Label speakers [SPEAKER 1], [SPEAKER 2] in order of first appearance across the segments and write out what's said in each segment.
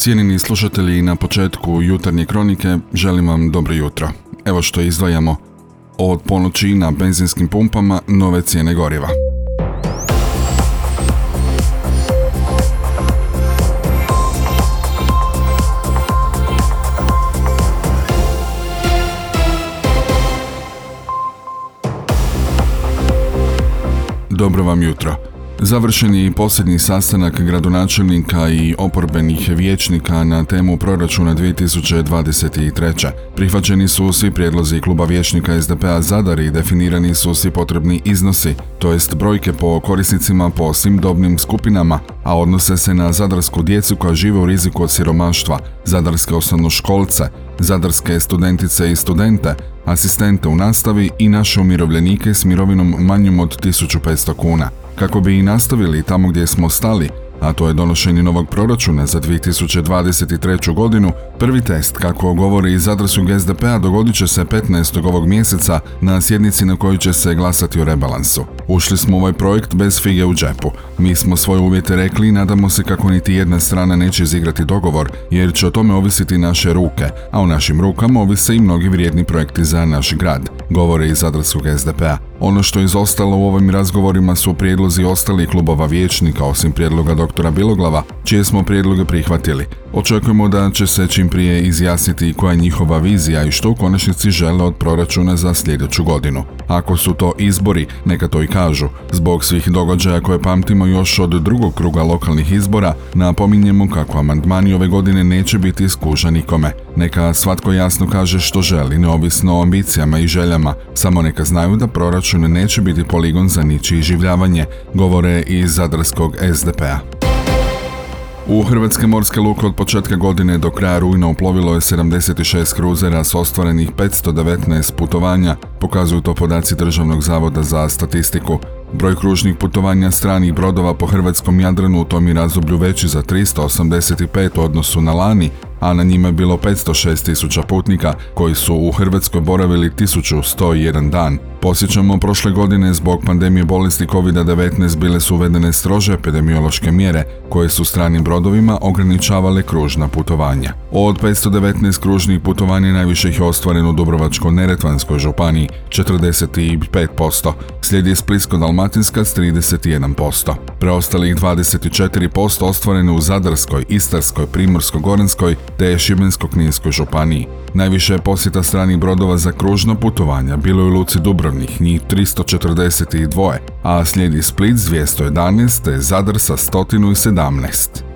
[SPEAKER 1] Cijenini slušatelji na početku jutarnje kronike želim vam dobro jutro. Evo što izdvajamo. Od ponoći na benzinskim pumpama nove cijene goriva. Dobro vam jutro. Završen je i posljednji sastanak gradonačelnika i oporbenih vijećnika na temu proračuna 2023. Prihvaćeni su svi prijedlozi kluba vijećnika SDP-a Zadar i definirani su svi potrebni iznosi, to jest brojke po korisnicima po svim dobnim skupinama, a odnose se na zadarsku djecu koja žive u riziku od siromaštva, zadarske osnovnoškolce, zadarske studentice i studente, asistente u nastavi i naše umirovljenike s mirovinom manjom od 1500 kuna. Kako bi i nastavili tamo gdje smo stali, a to je donošenje novog proračuna za 2023. godinu, prvi test, kako govori iz Zadarskog SDP-a, dogodit će se 15. ovog mjeseca na sjednici na kojoj će se glasati o rebalansu. Ušli smo u ovaj projekt bez fige u džepu. Mi smo svoje uvjete rekli i nadamo se kako niti jedna strana neće izigrati dogovor, jer će o tome ovisiti naše ruke, a u našim rukama ovise i mnogi vrijedni projekti za naš grad, govore iz Zadarskog SDP-a. Ono što je izostalo u ovim razgovorima su prijedlozi ostalih klubova vijećnika osim prijedloga doktora Biloglava, čije smo prijedloge prihvatili. Očekujemo da će se čim prije izjasniti koja je njihova vizija i što u konačnici žele od proračuna za sljedeću godinu. Ako su to izbori, neka to i kažu. Zbog svih događaja koje pamtimo još od drugog kruga lokalnih izbora, napominjemo kako amandmani ove godine neće biti iskuža nikome. Neka svatko jasno kaže što želi, neovisno o ambicijama i željama, samo neka znaju da proračun neće biti poligon za ničije življavanje, govore iz Zadarskog SDP-a. U Hrvatske morske luke od početka godine do kraja rujna uplovilo je 76 kruzera s ostvarenih 519 putovanja, pokazuju to podaci Državnog zavoda za statistiku. Broj kružnih putovanja stranih brodova po hrvatskom Jadranu u tom je razdoblju veći za 385 u odnosu na lani, a na njima je bilo 506 tisuća putnika koji su u Hrvatskoj boravili 1101 dan. Posjećamo, prošle godine zbog pandemije bolesti COVID-19 bile su uvedene strože epidemiološke mjere koje su stranim brodovima ograničavale kružna putovanja. Od 519 kružnih putovanja najviše ih je ostvareno u Dubrovačko-Neretvanskoj županiji 45%, slijedi Splitsko-Dalmatinska s 31%. Preostalih 24% ostvareno u Zadarskoj, Istarskoj, Primorsko-Goranskoj te Šibensko-Kninskoj županiji. Najviše je posjeta stranih brodova za kružno putovanja bilo je u Luci Dubrovnik, njih 342, a slijedi Split s 211 te Zadar sa 117.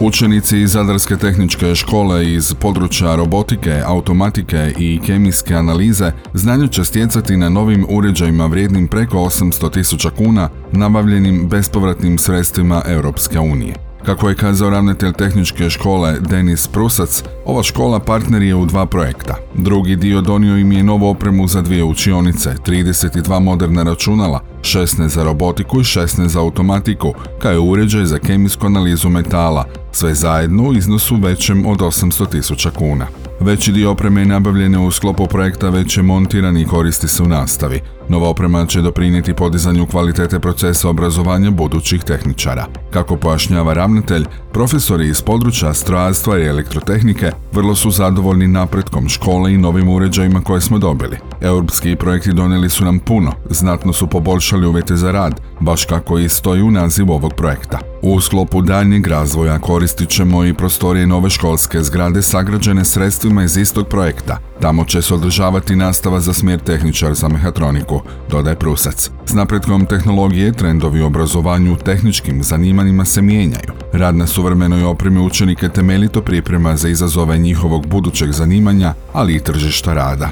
[SPEAKER 1] Učenici iz Zadarske tehničke škole iz područja robotike, automatike i kemijske analize znanje će stjecati na novim uređajima vrijednim preko 800.000 kuna nabavljenim bespovratnim sredstvima Europske unije. Kako je kazao ravnatelj tehničke škole Denis Prusac, ova škola partner je u dva projekta. Drugi dio donio im je novu opremu za dvije učionice, 32 moderna računala, 16 za robotiku i 16 za automatiku, kao je uređaj za kemijsku analizu metala, sve zajedno u iznosu većem od 800.000 kuna. Veći dio opreme je nabavljene u sklopu projekta već je montiran i koristi se u nastavi. Nova oprema će doprinijeti podizanju kvalitete procesa obrazovanja budućih tehničara. Kako pojašnjava ravnatelj, profesori iz područja strojarstva i elektrotehnike vrlo su zadovoljni napretkom škole i novim uređajima koje smo dobili. Europski projekti donijeli su nam puno, znatno su poboljšali uvjete za rad, baš kako i stoji u nazivu ovog projekta. U sklopu daljnjeg razvoja koristit ćemo i prostorije nove školske zgrade sagrađene sredstvima iz istog projekta. Tamo će se održavati nastava za smjer tehničar za mehatroniku, dodaje Prusac. S napretkom tehnologije trendovi u obrazovanju tehničkim zanimanjima se mijenjaju. Rad na suvremenoj opremi učenike temeljito priprema za izazove njihovog budućeg zanimanja, ali i tržišta rada.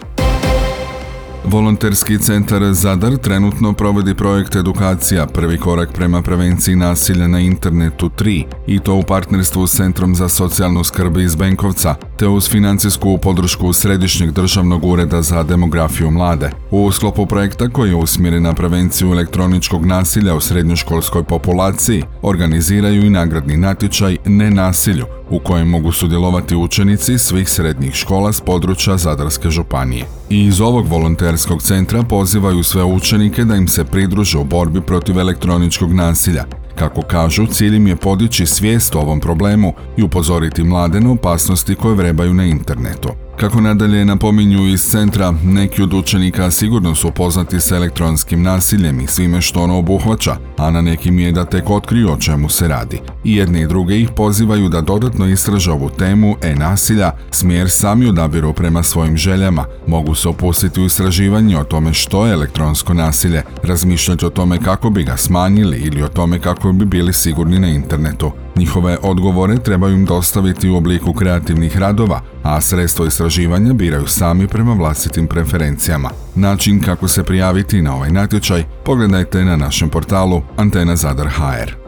[SPEAKER 1] Volonterski centar Zadar trenutno provodi projekt edukacija Prvi korak prema prevenciji nasilja na internetu 3 i to u partnerstvu s Centrom za socijalnu skrb iz Benkovca te uz financijsku podršku Središnjeg državnog ureda za demografiju mlade. U sklopu projekta koji je usmjeren na prevenciju elektroničkog nasilja u srednjoškolskoj populaciji organiziraju i nagradni natječaj Nenasilju u kojem mogu sudjelovati učenici svih srednjih škola s područja Zadarske županije. I iz ovog volonterskog centra pozivaju sve učenike da im se pridruže u borbi protiv elektroničkog nasilja. Kako kažu, cilj im je podići svijest o ovom problemu i upozoriti mlade na opasnosti koje vrebaju na internetu. Kako nadalje napominju iz centra, neki od učenika sigurno su upoznati s elektronskim nasiljem i svime što ono obuhvaća, a na nekim je da tek otkriju o čemu se radi. I jedni i druge ih pozivaju da dodatno istraže ovu temu e-nasilja, smjer sami odabiru prema svojim željama, mogu se opustiti u istraživanje o tome što je elektronsko nasilje, razmišljati o tome kako bi ga smanjili ili o tome kako bi bili sigurni na internetu. Njihove odgovore trebaju im dostaviti u obliku kreativnih radova, a sredstvo istraživanja biraju sami prema vlastitim preferencijama. Način kako se prijaviti na ovaj natječaj pogledajte na našem portalu Antena Zadar HR.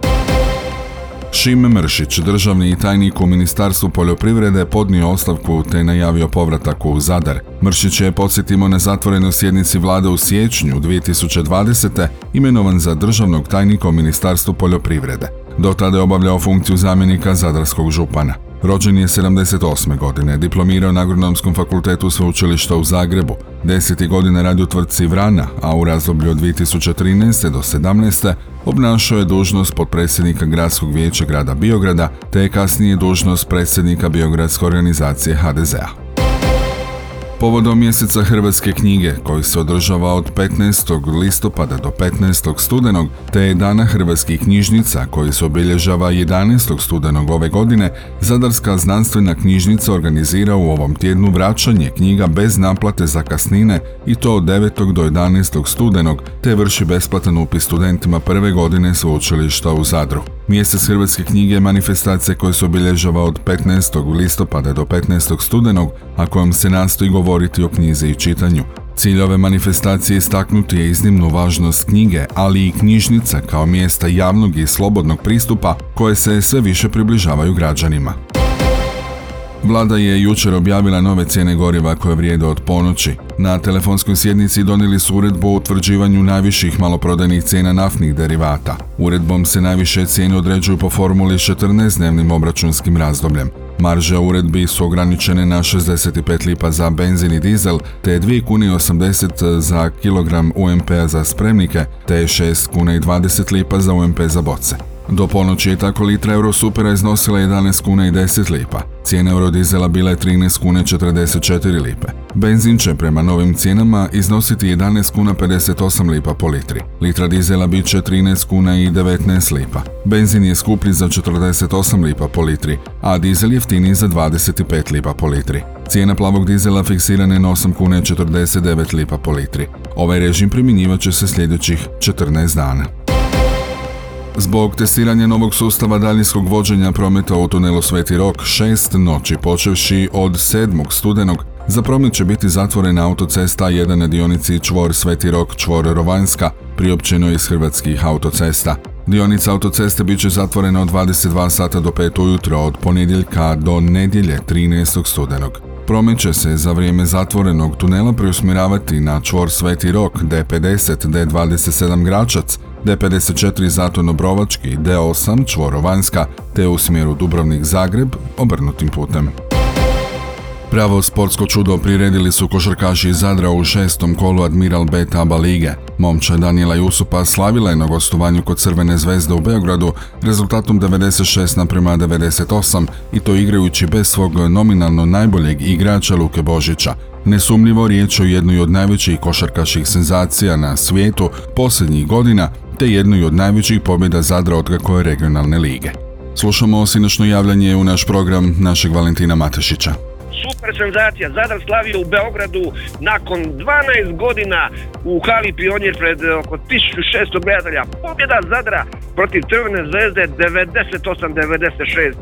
[SPEAKER 1] Šime Mršić, državni tajnik u Ministarstvu poljoprivrede, podnio ostavku te najavio povratak u Zadar. Mršić je, podsjetimo na zatvorenoj sjednici vlade u siječnju 2020. imenovan za državnog tajnika u Ministarstvu poljoprivrede. Do tada je obavljao funkciju zamjenika zadarskog župana. Rođen je 78. godine, diplomirao na Agronomskom fakultetu sveučilišta u Zagrebu. Deseti godine radi u tvrtci Vrana, a u razdoblju od 2013. do 17. obnašao je dužnost potpredsjednika Gradskog vijeća grada Biograda, te je kasnije dužnost predsjednika Biogradske organizacije HDZ-a. Povodom mjeseca Hrvatske knjige koji se održava od 15. listopada do 15. studenog, te je Dana Hrvatskih knjižnica koji se obilježava 11. studenog ove godine, Zadarska znanstvena knjižnica organizira u ovom tjednu vraćanje knjiga bez naplate za kasnine i to od 9. do 11. studenog, te vrši besplatan upis studentima prve godine sveučilišta u Zadru. Mjesec Hrvatske knjige je manifestacija koja se obilježava od 15. listopada do 15. studenog, a kojom se nastoji govoriti o knjizi i čitanju. Cilj ove manifestacije istaknuti je iznimnu važnost knjige, ali i knjižnica kao mjesta javnog i slobodnog pristupa koje se sve više približavaju građanima. Vlada je jučer objavila nove cijene goriva koje vrijede od ponoći. Na telefonskoj sjednici donijeli su uredbu o utvrđivanju najviših maloprodajnih cijena naftnih derivata. Uredbom se najviše cijene određuju po formuli 14-dnevnim obračunskim razdobljem. Marže uredbi su ograničene na 65 lipa za benzin i dizel, te 2 kune 80 za kilogram UMP-a za spremnike, te 6 kuna i 20 lipa za UMP za boce. Do ponoći je tako litra Eurosupera iznosila 11 kuna i 10 lipa. Cijena eurodizela bila je 13 kuna 44 lipe. Benzin će prema novim cijenama iznositi 11 kuna 58 lipa po litri. Litra dizela bit će 13 kuna i 19 lipa. Benzin je skuplji za 48 lipa po litri, a dizel jeftiniji za 25 lipa po litri. Cijena plavog dizela fiksirana je na 8 kuna 49 lipa po litri. Ovaj režim primjenjivat će se sljedećih 14 dana. Zbog testiranja novog sustava daljinskog vođenja prometa u tunelu Sveti Rok šest noći počevši od 7. studenog za promet će biti zatvorena autocesta 1 na dionici čvor Sveti Rok čvor Rovanjska, priopćeno iz Hrvatskih autocesta. Dionica autoceste bit će zatvorena od 22 sata do 5 ujutro od ponedjeljka do nedjelje 13. studenog. Promet će se za vrijeme zatvorenog tunela preusmjeravati na čvor Sveti Rok D50, D27 Gračac, D54 Zaton Obrovački, D8 Čvorovanska te u smjeru Dubrovnik-Zagreb obrnutim putem. Pravo sportsko čudo priredili su košarkaši iz Zadra u šestom kolu Admiral B Taba Lige. Momča Daniela Jusupa slavila je na gostovanju kod Crvene zvezde u Beogradu rezultatom 96 naprema 98 i to igrajući bez svog nominalno najboljeg igrača Luke Božića. Nesumljivo riječ o jednoj od najvećih košarkaših senzacija na svijetu posljednjih godina te jednoj od najvećih pobjeda Zadra od kako je regionalne lige. Slušamo sinoćno javljanje u naš program našeg Valentina Matešića.
[SPEAKER 2] Super senzacija, Zadar slavio u Beogradu nakon 12 godina u hali Pionir pred oko 1600 gledatelja. Pobjeda Zadra protiv Crvene zvezde 98-96.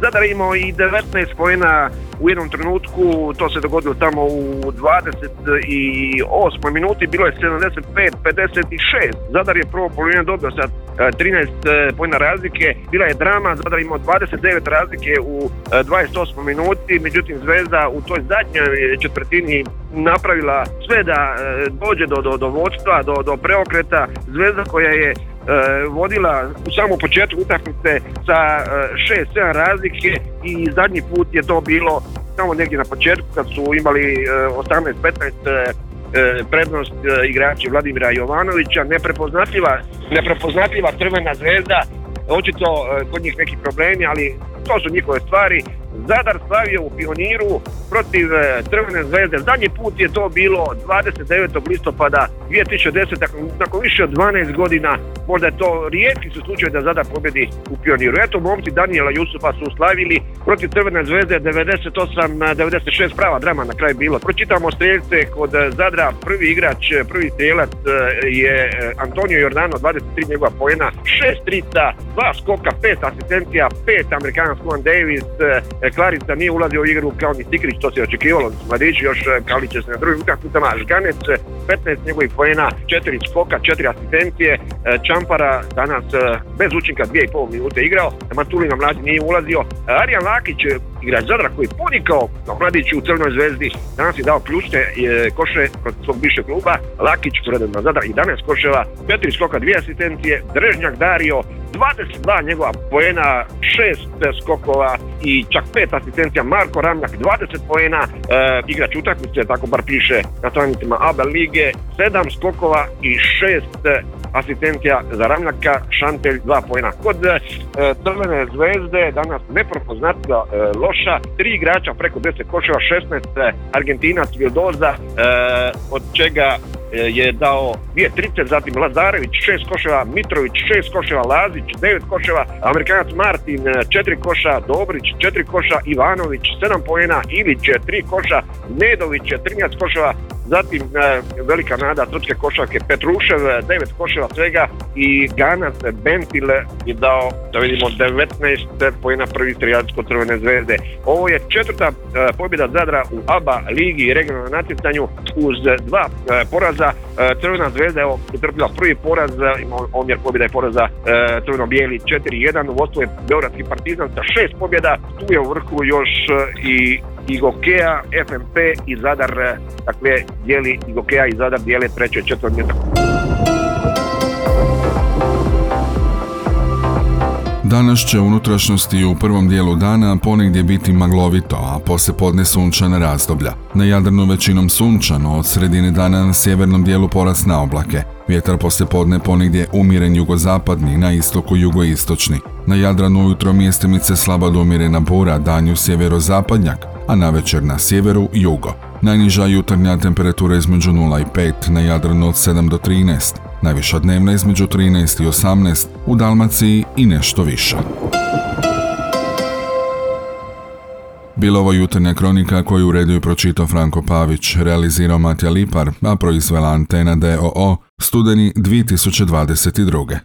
[SPEAKER 2] Zadar imao i 19 pojena u jednom trenutku, to se dogodilo tamo u 28. minuti, bilo je 75-56. Zadar je prvo polovinu dobio sa 13 e, pojena razlike, bila je drama, Zadar imao 29 razlike u 28. E, minuti, međutim Zvezda u toj zadnjoj četvrtini napravila sve da e, dođe do, do, do vodstva, do, do preokreta. Zvezda koja je E, vodila u samom početku utakmice sa 6-7 e, razlike i zadnji put je to bilo samo negdje na početku kad su imali 18-15 e, prednost igrači Vladimira Jovanovića, neprepoznatljiva, neprepoznatljiva crvena zvezda očito e, kod njih neki problemi, ali to su njihove stvari. Zadar slavio u pioniru protiv e, Crvene zvezde. Zadnji put je to bilo 29. listopada 2010. Nakon, nakon više od 12 godina. Možda je to rijetki su slučaj da Zadar pobjedi u pioniru. Eto, momci Daniela Jusufa su slavili protiv Crvene zvezde 98-96 prava drama na kraju bilo. Pročitamo strelce kod Zadra. Prvi igrač, prvi strelac e, je Antonio Jordano, 23 njegova pojena, 6 trica, 2 skoka, 5 asistencija, 5 Amerikanac Juan Davis, Klarica nije ulazio u igru kao ni Sikrić, to se očekivalo. Mladići još Kaliće se na drugim utakmicama, Žganec 15 njegovih pojena, 4 skoka, 4 asistencije, Čampara danas bez učinka 2,5 minute igrao, Matulina mlađi nije ulazio, Arijan Lakić igrač Zadra koji je ponikao mladić u Crnoj zvezdi, danas je dao ključne koše protiv svog bivšeg kluba, Lakić na Zadra 11 koševa, 4 skoka, 2 asistencije, Drežnjak Dario 22 njegova poena, 6 skokova i čak 5 asistencija. Marko Ramljak 20 poena, e, igrač utakmice, tako bar piše na stranicama ABA lige, 7 skokova i 6 asistencija za Ramljaka, Šantelj 2 poena. Kod e, Crvene zvezde danas nepropoznatljiva e, loša, tri igrača preko 10 koševa, 16 Argentinac Vildoza, e, od čega je dao dvije trice, zatim Lazarević šest koševa, Mitrović šest koševa, Lazić devet koševa, Amerikanac Martin četiri koša, Dobrić četiri koša, Ivanović sedam pojena, Ilić tri koša, Nedović 13 koševa, zatim velika nada srpske košarke Petrušev, devet koševa svega i Ganac Bentil je dao, da vidimo, 19 pojena prvi strijalac kod Crvene zvezde. Ovo je četvrta e, pobjeda Zadra u ABA ligi i regionalnom natjecanju uz dva e, poraza. Crvena zvezda je utrpila prvi poraz, ima omjer pobjeda i poraza crveno-bijeli 4-1, u je Beogradski partizan sa šest pobjeda, tu je u vrhu još i i Gokea, FMP i Zadar, dakle, dijeli i Gokea i Zadar dijele treće i
[SPEAKER 1] Danas će unutrašnjosti u prvom dijelu dana ponegdje biti maglovito, a poslije podne sunčana razdoblja. Na Jadranu većinom sunčano, od sredine dana na sjevernom dijelu porast na oblake. Vjetar poslije podne ponegdje umiren jugozapadni, na istoku jugoistočni. Na Jadranu ujutro mjestimice slaba do umjerena bura, danju sjeverozapadnjak, a na večer na sjeveru jugo. Najniža jutarnja temperatura između 0 i 5, na Jadranu od 7 do 13, najviša dnevna između 13 i 18, u Dalmaciji i nešto više. Bila ovo jutarnja kronika koju uredio i pročitao Franko Pavić, realizirao Matija Lipar, a proizvela Antena DOO, studeni 2022.